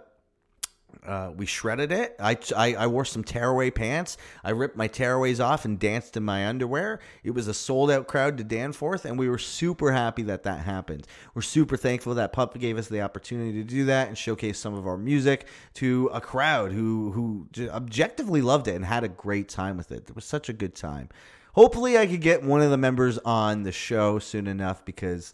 uh, we shredded it. I, I, I, wore some tearaway pants. I ripped my tearaways off and danced in my underwear. It was a sold out crowd to Danforth, and we were super happy that that happened. We're super thankful that Pup gave us the opportunity to do that and showcase some of our music to a crowd who who objectively loved it and had a great time with it. It was such a good time. Hopefully, I could get one of the members on the show soon enough because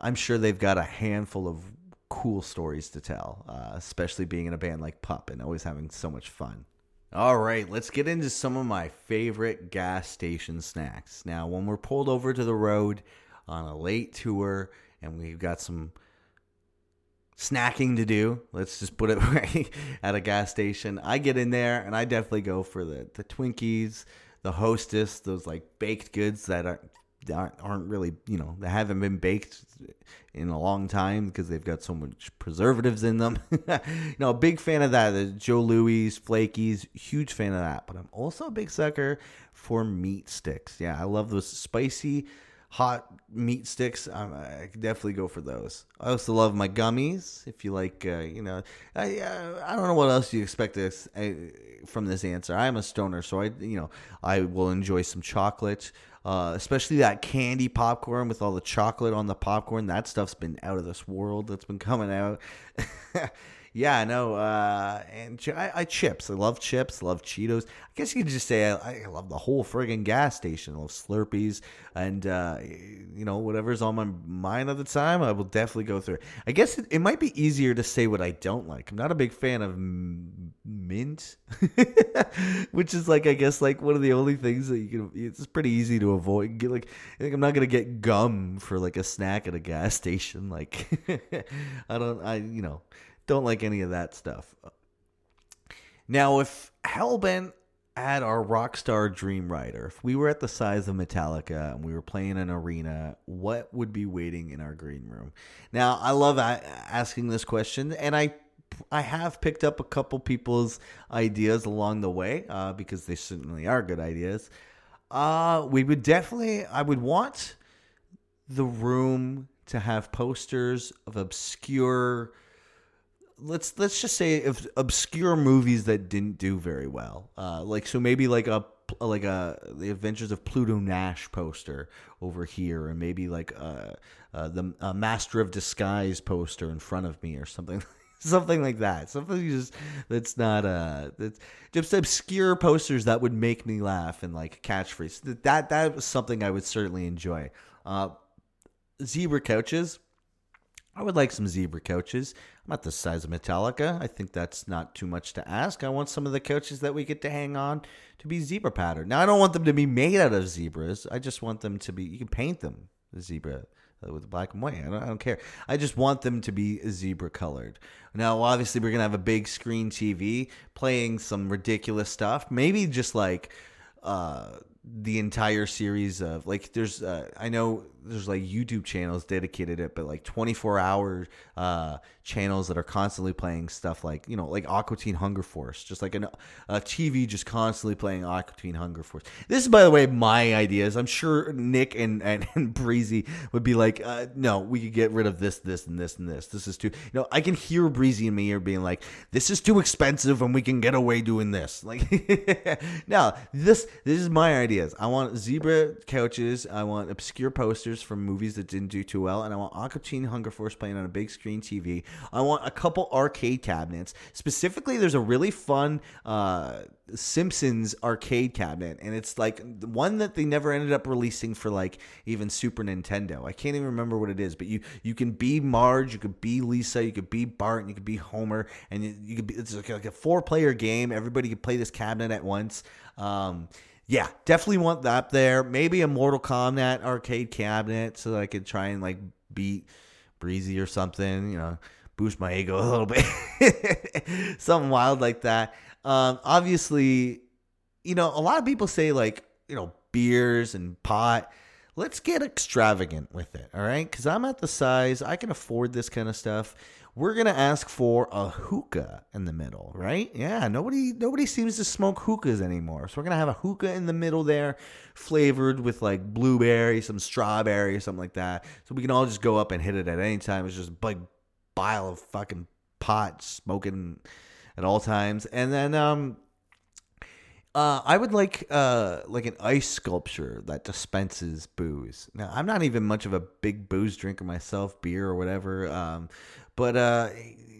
I'm sure they've got a handful of cool stories to tell, uh, especially being in a band like Pup and always having so much fun. All right, let's get into some of my favorite gas station snacks. Now, when we're pulled over to the road on a late tour and we've got some snacking to do, let's just put it right at a gas station, I get in there and I definitely go for the, the Twinkies, the Hostess, those like baked goods that are aren't really, you know, they haven't been baked in a long time because they've got so much preservatives in them. you know, big fan of that. The Joe Louis, Flakies, huge fan of that. But I'm also a big sucker for meat sticks. Yeah, I love those spicy, hot meat sticks. Um, I definitely go for those. I also love my gummies. If you like, uh, you know, I uh, I don't know what else you expect this uh, from this answer. I'm a stoner, so I you know I will enjoy some chocolate. Uh, especially that candy popcorn with all the chocolate on the popcorn. That stuff's been out of this world. That's been coming out. yeah, no, uh, and I, I, chips. I love chips. Love Cheetos. I guess you could just say I, I love the whole friggin' gas station. I love Slurpees and uh, you know whatever's on my mind at the time. I will definitely go through. I guess it, it might be easier to say what I don't like. I'm not a big fan of m- mint, which is like I guess like one of the only things that you can. It's pretty easy to avoid. Get, like I I'm not gonna get gum for like a snack at a gas station. Like I don't. I you know don't like any of that stuff. Now, if Hellbent had our Rockstar Dream Rider, if we were at the size of Metallica and we were playing an arena, what would be waiting in our green room? Now, I love asking this question, and I I have picked up a couple people's ideas along the way uh, because they certainly are good ideas. Uh, we would definitely, I would want the room to have posters of obscure let's let's just say if obscure movies that didn't do very well, uh, like so maybe like a like a the Adventures of Pluto Nash poster over here, and maybe like uh, uh the Master of Disguise poster in front of me or something. something like that. Something just that's not uh that's just obscure posters that would make me laugh and like catchphrase. That that was something I would certainly enjoy. Uh, zebra couches. I would like some zebra couches. Not the size of Metallica. I think that's not too much to ask. I want some of the couches that we get to hang on to be zebra pattern. Now, I don't want them to be made out of zebras. I just want them to be, you can paint them zebra uh, with black and white. I don't, I don't care. I just want them to be zebra colored. Now, obviously, we're going to have a big screen TV playing some ridiculous stuff. Maybe just like, uh, the entire series of like there's uh, I know there's like YouTube channels dedicated it, but like 24 hour uh, channels that are constantly playing stuff like you know like Aqua Teen Hunger Force, just like an, a TV just constantly playing Aqua Teen Hunger Force. This is by the way my ideas. I'm sure Nick and and, and Breezy would be like, uh, no, we could get rid of this, this, and this, and this. This is too. You know, I can hear Breezy in my ear being like, this is too expensive, and we can get away doing this. Like, now this this is my ideas. I want zebra couches. I want obscure posters from movies that didn't do too well, and I want Teen Hunger Force playing on a big screen TV. I want a couple arcade cabinets. Specifically, there's a really fun uh, Simpsons arcade cabinet, and it's like one that they never ended up releasing for like even Super Nintendo. I can't even remember what it is, but you you can be Marge, you could be Lisa, you could be Bart, and you could be Homer, and you, you could be it's like a four player game. Everybody could play this cabinet at once. Um, yeah, definitely want that there. Maybe a Mortal Kombat arcade cabinet so that I could try and like beat Breezy or something, you know, boost my ego a little bit. Something wild like that. Um, obviously, you know, a lot of people say like, you know, beers and pot. Let's get extravagant with it, all right? Because I'm at the size, I can afford this kind of stuff we're gonna ask for a hookah in the middle, right? Yeah, nobody nobody seems to smoke hookahs anymore, so we're gonna have a hookah in the middle there, flavored with like blueberry, some strawberry, something like that. So we can all just go up and hit it at any time. It's just a big pile of fucking pot smoking at all times, and then um uh, I would like uh, like an ice sculpture that dispenses booze. Now, I'm not even much of a big booze drinker myself, beer or whatever. Um, but uh,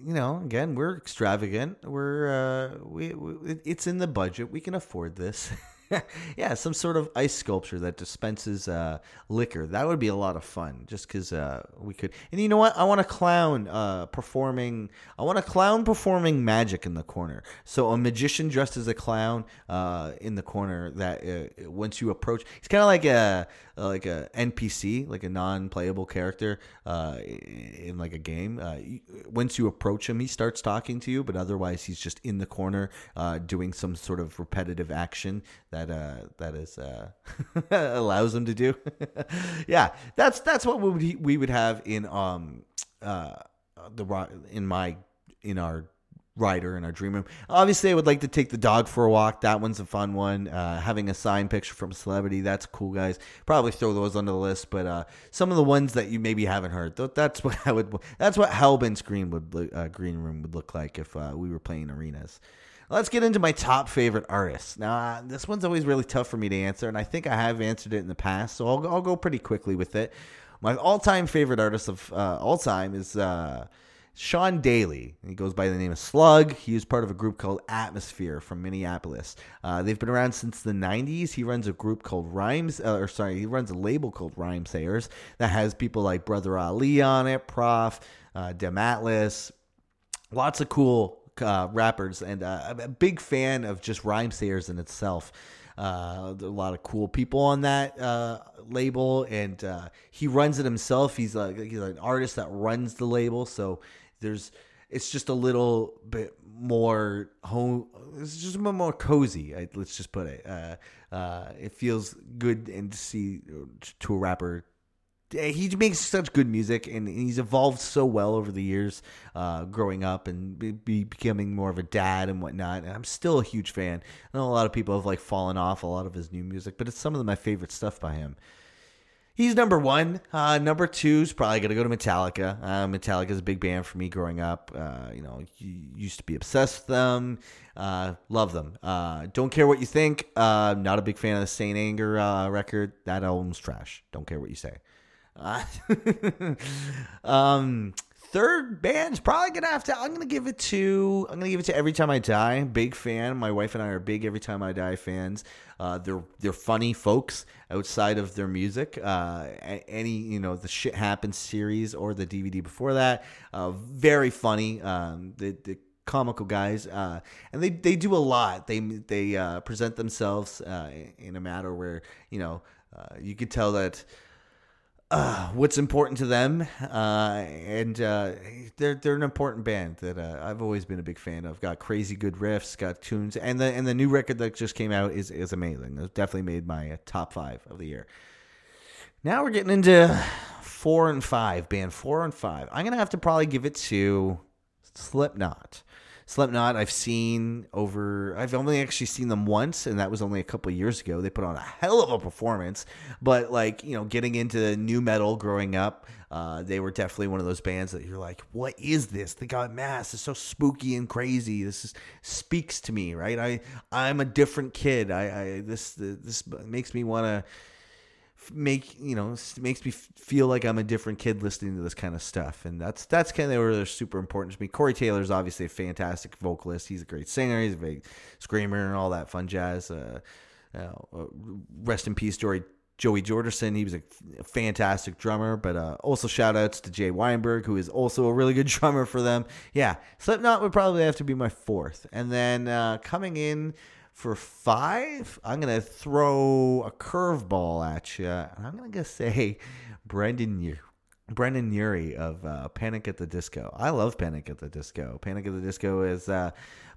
you know, again, we're extravagant. We're uh, we, we it's in the budget. We can afford this. yeah, some sort of ice sculpture that dispenses uh, liquor. That would be a lot of fun, just because uh, we could. And you know what? I want a clown uh, performing. I want a clown performing magic in the corner. So a magician dressed as a clown uh, in the corner. That uh, once you approach, he's kind of like a like a NPC, like a non-playable character uh, in like a game. once you approach him, he starts talking to you, but otherwise he's just in the corner doing some sort of repetitive action that uh, that is uh, allows him to do. yeah, that's that's what we would we would have in um uh the in my in our rider in our dream room. Obviously, I would like to take the dog for a walk. That one's a fun one. Uh, having a signed picture from a celebrity, that's cool, guys. Probably throw those on the list. But uh, some of the ones that you maybe haven't heard, that's what I would. That's what Hellbent's green would uh, green room would look like if uh, we were playing arenas. Let's get into my top favorite artists. Now, uh, this one's always really tough for me to answer, and I think I have answered it in the past, so I'll, I'll go pretty quickly with it. My all-time favorite artist of uh, all time is Sean Daley. He goes by the name of Slug. He is part of a group called Atmosphere from Minneapolis. Uh, they've been around since the 90s. He runs a group called Rhymes, uh, or sorry, he runs a label called Rhymesayers that has people like Brother Ali on it, Prof, uh, Dem Atlas, lots of cool uh, rappers, and uh, I'm a big fan of just Rhymesayers in itself. Uh, a lot of cool people on that uh, label, and uh, he runs it himself. He's like he's an artist that runs the label, so there's it's just a little bit more home. It's just a bit more cozy. let's just put it. Uh, uh, it feels good and to see to a rapper he makes such good music and he's evolved so well over the years uh, growing up and be, be becoming more of a dad and whatnot and i'm still a huge fan i know a lot of people have like fallen off a lot of his new music but it's some of my favorite stuff by him he's number one. Uh, number two is probably going to go to metallica. Uh, metallica is a big band for me growing up. Uh, you know used to be obsessed with them. Uh, love them. Uh, don't care what you think. Not a big fan of the saint anger record. That album's trash. Don't care what you say. Uh, um, third band's probably gonna have to. I'm gonna give it to. I'm gonna give it to Every Time I Die. Big fan. My wife and I are big Every Time I Die fans. Uh, they're they're funny folks outside of their music. Uh, any you know the shit happens series or the DVD before that. Uh, very funny. Um, the, the comical guys, uh, and they they do a lot. They they uh, present themselves uh, in a matter where you know uh, you could tell that uh, what's important to them, uh, and uh, they're they're an important band that uh, I've always been a big fan of. Got crazy good riffs, got tunes, and the and the new record that just came out is is amazing. It definitely made my uh, top five of the year. Now we're getting into four and five, band four and five. I'm gonna have to probably give it to Slipknot. Slipknot, I've seen over. I've only actually seen them once, and that was only a couple years ago. They put on a hell of a performance, but like you know, getting into nu metal growing up, uh, they were definitely one of those bands that you're like, "What is this? They got Mass It's so spooky and crazy. This is, speaks to me, right? I I'm a different kid. I, I this this makes me want to." Make you know makes me feel like I'm a different kid listening to this kind of stuff, and that's that's kind of where they're super important to me. Corey Taylor is obviously a fantastic vocalist. He's a great singer. He's a big screamer and all that fun jazz. Uh, uh, rest in peace, Joey Joey Jordison. He was a fantastic drummer, but uh, also shout outs to Jay Weinberg, who is also a really good drummer for them. Yeah, Slipknot would probably have to be my fourth. And then uh, coming in for five, I'm going to throw a curveball at you. And I'm going to say Brendon Urie. Brendon Urie of uh, Panic at the Disco. I love Panic at the Disco. Panic at the Disco is uh,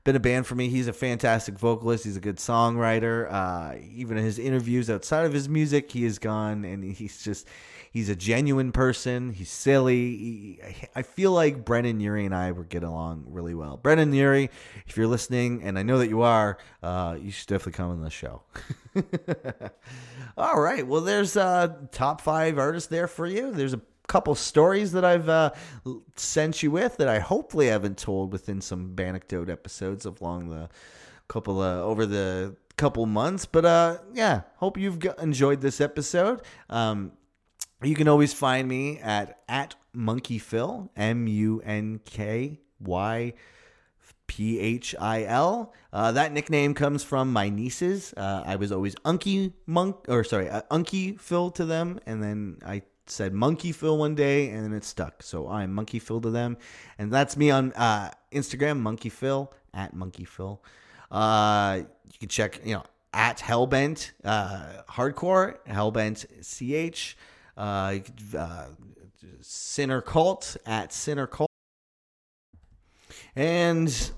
been a band for me. He's a fantastic vocalist. He's a good songwriter. Uh, even in his interviews outside of his music, he has gone and he's just he's a genuine person. He's silly. He, I feel like Brendon Urie and I would get along really well. Brendon Urie, if you're listening, and I know that you are, uh, you should definitely come on the show. All right. Well, there's uh, top five artists there for you. There's a couple stories that I've uh, sent you with that I hopefully haven't told within some anecdote episodes along the couple uh, over the couple months. But uh, yeah, hope you've enjoyed this episode. Um, you can always find me at at Munky Phil M U N K Y P H I L. Uh, that nickname comes from my nieces. Uh, I was always Unky Monk, or sorry, uh, Unky Phil to them, and then I said Munky Phil one day, and then it stuck. So I'm Munky Phil to them, and that's me on uh, Instagram, Munky Phil at Munky Phil. Uh, you can check, you know, at Hellbent uh, Hardcore, Hellbent CH, uh, uh, Sinner Cult at Sinner Cult. And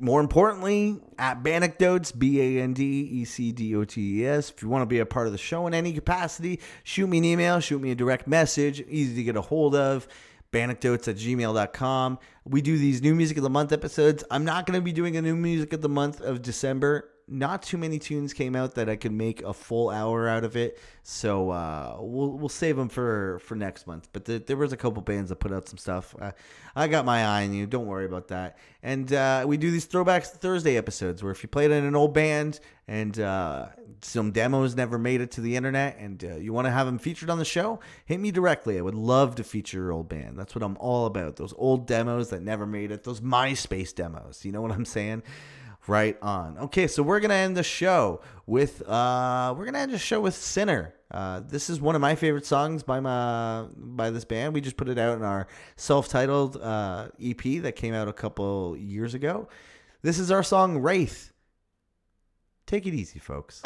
more importantly, at Bandecdotes, B A N D E C D O T E S. If you want to be a part of the show in any capacity, shoot me an email, shoot me a direct message, easy to get a hold of. Bandecdotes at gmail.com. We do these new music of the month episodes. I'm not going to be doing a new music of the month of December not too many tunes came out that I could make a full hour out of it. So uh, we'll we'll save them for for next month. But the, there was a couple bands that put out some stuff. Uh, I got my eye on you. Don't worry about that. And uh, we do these throwbacks Thursday episodes where if you played in an old band and uh, some demos never made it to the internet and uh, you want to have them featured on the show, hit me directly. I would love to feature your old band. That's what I'm all about. Those old demos that never made it. Those MySpace demos. You know what I'm saying? Right on. Okay, so we're gonna end the show with uh, we're gonna end the show with "Sinner." Uh, this is one of my favorite songs by my by this band. We just put it out in our self-titled uh, EP that came out a couple years ago. This is our song "Wraith." Take it easy, folks.